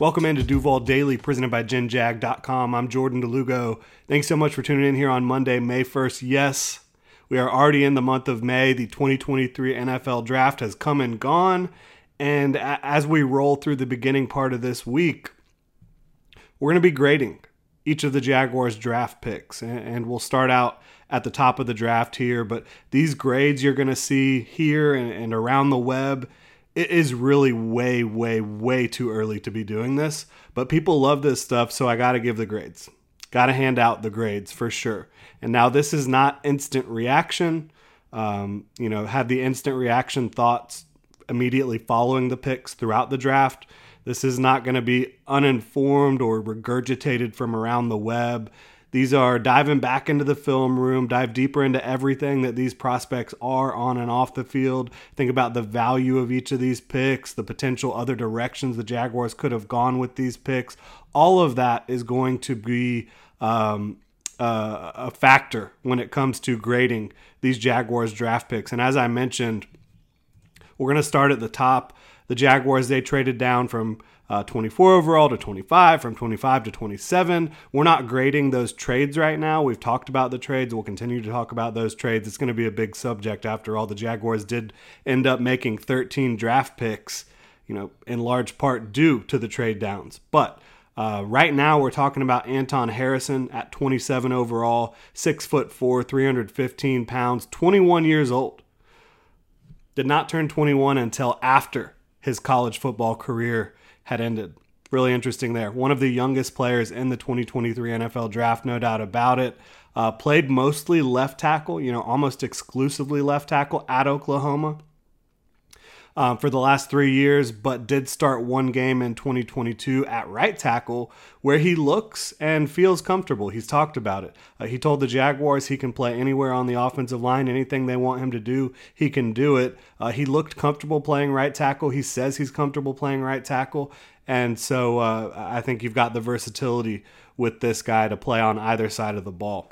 Welcome into Duval Daily, presented by GenJag.com. I'm Jordan de Lugo. Thanks so much for tuning in here on Monday, May 1st. Yes, we are already in the month of May. The 2023 NFL Draft has come and gone. And as we roll through the beginning part of this week, we're going to be grading each of the Jaguars draft picks. And we'll start out at the top of the draft here. But these grades you're going to see here and around the web it is really way, way, way too early to be doing this. But people love this stuff, so I got to give the grades. Got to hand out the grades for sure. And now this is not instant reaction. Um, you know, had the instant reaction thoughts immediately following the picks throughout the draft. This is not going to be uninformed or regurgitated from around the web. These are diving back into the film room, dive deeper into everything that these prospects are on and off the field. Think about the value of each of these picks, the potential other directions the Jaguars could have gone with these picks. All of that is going to be um, uh, a factor when it comes to grading these Jaguars draft picks. And as I mentioned, we're going to start at the top. The Jaguars, they traded down from uh, 24 overall to 25, from 25 to 27. We're not grading those trades right now. We've talked about the trades. We'll continue to talk about those trades. It's going to be a big subject after all. The Jaguars did end up making 13 draft picks, you know, in large part due to the trade downs. But uh, right now, we're talking about Anton Harrison at 27 overall, six foot four, 315 pounds, 21 years old. Did not turn 21 until after his college football career had ended. Really interesting there. One of the youngest players in the 2023 NFL draft, no doubt about it. Uh, played mostly left tackle, you know, almost exclusively left tackle at Oklahoma um, for the last three years, but did start one game in 2022 at right tackle where he looks and feels comfortable. He's talked about it. Uh, he told the Jaguars he can play anywhere on the offensive line. Anything they want him to do, he can do it. Uh, he looked comfortable playing right tackle. He says he's comfortable playing right tackle. And so uh, I think you've got the versatility with this guy to play on either side of the ball.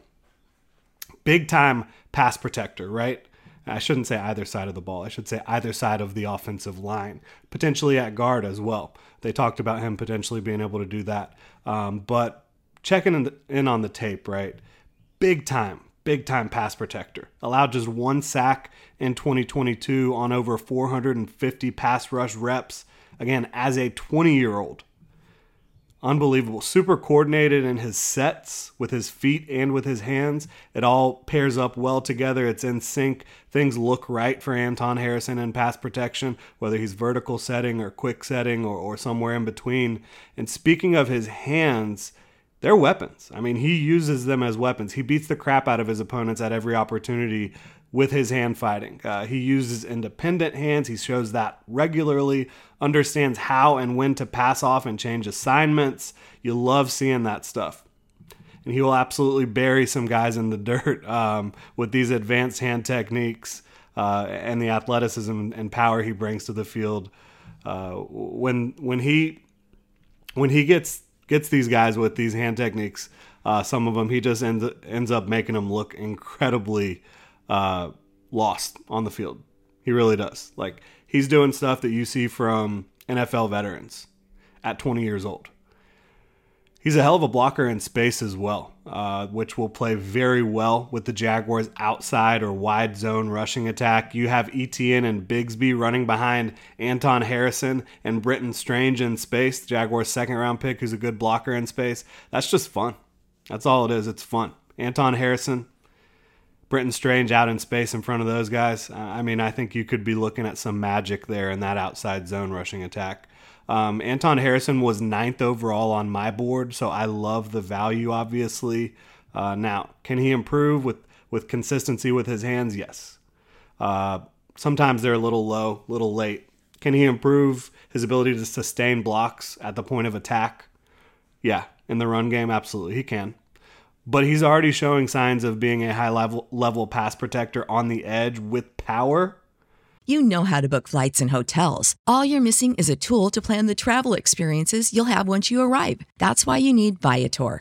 Big time pass protector, right? I shouldn't say either side of the ball. I should say either side of the offensive line, potentially at guard as well. They talked about him potentially being able to do that. Um, but checking in, the, in on the tape, right? Big time, big time pass protector. Allowed just one sack in 2022 on over 450 pass rush reps. Again, as a 20 year old unbelievable. Super coordinated in his sets with his feet and with his hands. It all pairs up well together. It's in sync. Things look right for Anton Harrison in pass protection, whether he's vertical setting or quick setting or, or somewhere in between. And speaking of his hands, they're weapons. I mean, he uses them as weapons. He beats the crap out of his opponents at every opportunity with his hand fighting. Uh, he uses independent hands. He shows that regularly, understands how and when to pass off and change assignments. You love seeing that stuff. And he will absolutely bury some guys in the dirt um, with these advanced hand techniques. uh, and the athleticism and power he brings to the field. Uh, when when he when he gets gets these guys with these hand techniques, uh, some of them he just ends ends up making them look incredibly uh, lost on the field. He really does. Like he's doing stuff that you see from NFL veterans at 20 years old. He's a hell of a blocker in space as well, uh, which will play very well with the Jaguars' outside or wide zone rushing attack. You have Etienne and Bigsby running behind Anton Harrison and Brenton Strange in space, the Jaguars' second round pick, who's a good blocker in space. That's just fun. That's all it is. It's fun. Anton Harrison, Brenton Strange out in space in front of those guys. I mean, I think you could be looking at some magic there in that outside zone rushing attack. Um, Anton Harrison was ninth overall on my board, so I love the value, obviously. Uh, now, can he improve with, with consistency with his hands? Yes. Uh, sometimes they're a little low, a little late. Can he improve his ability to sustain blocks at the point of attack? Yeah, in the run game, absolutely, he can. But he's already showing signs of being a high level level pass protector on the edge with power you know how to book flights and hotels. All you're missing is a tool to plan the travel experiences you'll have once you arrive. That's why you need Viator.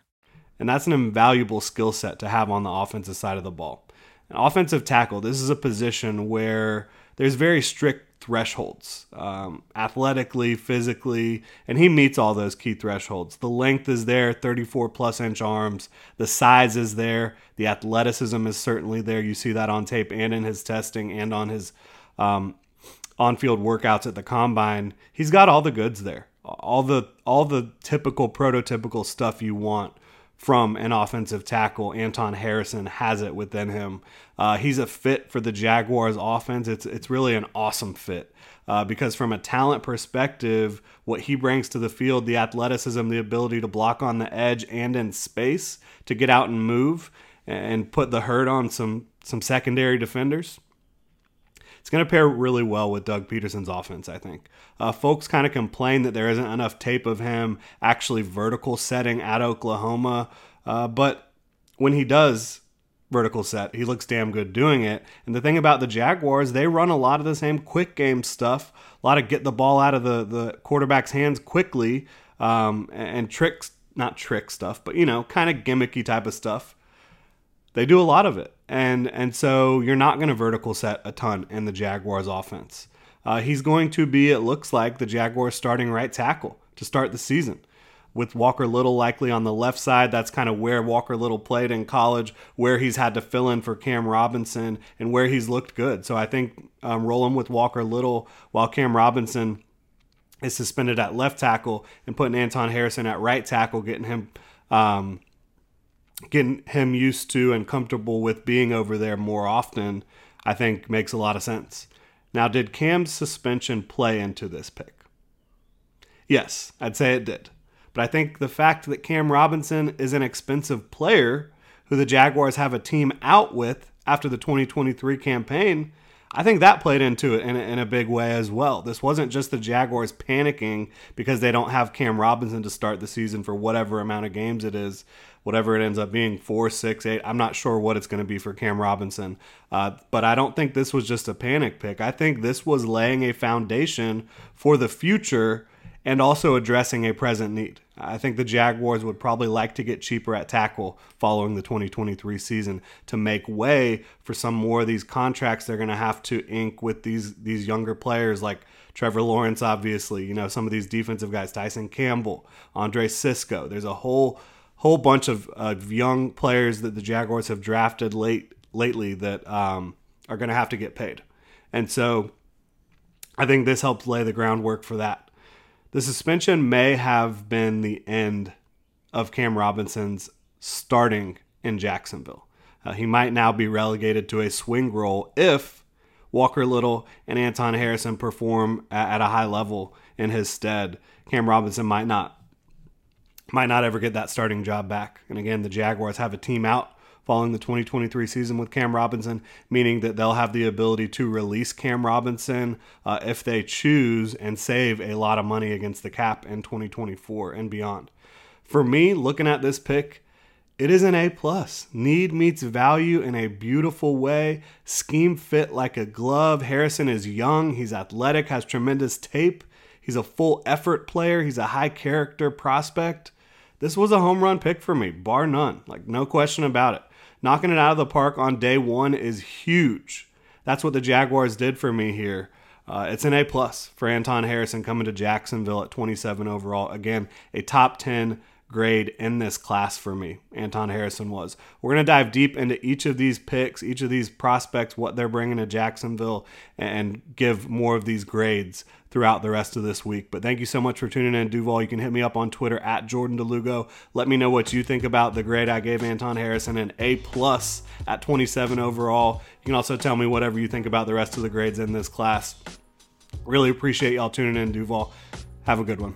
And that's an invaluable skill set to have on the offensive side of the ball. An offensive tackle, this is a position where there's very strict thresholds um, athletically, physically, and he meets all those key thresholds. The length is there, 34 plus inch arms. The size is there. The athleticism is certainly there. You see that on tape and in his testing and on his um, on field workouts at the combine. He's got all the goods there. All the all the typical prototypical stuff you want from an offensive tackle. Anton Harrison has it within him. Uh, he's a fit for the Jaguars offense. It's it's really an awesome fit uh, because from a talent perspective, what he brings to the field, the athleticism, the ability to block on the edge and in space, to get out and move and put the hurt on some some secondary defenders. It's going to pair really well with Doug Pederson's offense, I think. Uh, folks kind of complain that there isn't enough tape of him actually vertical setting at Oklahoma, uh, but when he does vertical set, he looks damn good doing it. And the thing about the Jaguars, they run a lot of the same quick game stuff, a lot of get the ball out of the, the quarterback's hands quickly um, and tricks, not trick stuff, but you know, kind of gimmicky type of stuff. They do a lot of it and and so you're not going to vertical set a ton in the Jaguars offense. Uh, he's going to be, it looks like, the Jaguars starting right tackle to start the season. With Walker Little likely on the left side, that's kind of where Walker Little played in college, where he's had to fill in for Cam Robinson, and where he's looked good. So I think um, rolling with Walker Little while Cam Robinson is suspended at left tackle and putting Anton Harrison at right tackle, getting him um, getting him used to and comfortable with being over there more often, I think makes a lot of sense. Now, did Cam's suspension play into this pick? Yes, I'd say it did. But I think the fact that Cam Robinson is an expensive player who the Jaguars have a team out with after the 2023 campaign I think that played into it in a, in a big way as well. This wasn't just the Jaguars panicking because they don't have Cam Robinson to start the season for whatever amount of games it is, whatever it ends up being four, six, eight. I'm not sure what it's going to be for Cam Robinson, uh, but I don't think this was just a panic pick. I think this was laying a foundation for the future and also addressing a present need. I think the Jaguars would probably like to get cheaper at tackle following the 2023 season to make way for some more of these contracts they're going to have to ink with these these younger players like Trevor Lawrence obviously, you know, some of these defensive guys, Tyson Campbell, Andre Cisco. There's a whole whole bunch of, of young players that the Jaguars have drafted late lately that um, are going to have to get paid. And so I think this helps lay the groundwork for that. The suspension may have been the end of Cam Robinson's starting in Jacksonville. Uh, he might now be relegated to a swing role if Walker Little and Anton Harrison perform at, at a high level in his stead. Cam Robinson might not might not ever get that starting job back. And again, the Jaguars have a team out following the 2023 season with Cam Robinson, meaning that they'll have the ability to release Cam Robinson uh, if they choose and save a lot of money against the cap in 2024 and beyond. For me, looking at this pick, it is an A plus. Need meets value in a beautiful way. Scheme fit like a glove. Harrison is young. He's athletic. Has tremendous tape. He's a full effort player. He's a high character prospect. This was a home run pick for me, bar none. Like no question about it knocking it out of the park on day one is huge. That's what the Jaguars did for me here. Uh, it's an A plus for Anton Harrison coming to Jacksonville at 27 overall. Again, a top 10 grade in this class for me. Anton Harrison was. We're going to dive deep into each of these picks, each of these prospects, what they're bringing to Jacksonville, and give more of these grades throughout the rest of this week. But thank you so much for tuning in, Duval. You can hit me up on Twitter at Jordan DeLugo. Let me know what you think about the grade I gave Anton Harrison, an A plus at 27 overall. You can also tell me whatever you think about the rest of the grades in this class. Really appreciate y'all tuning in, Duval. Have a good one.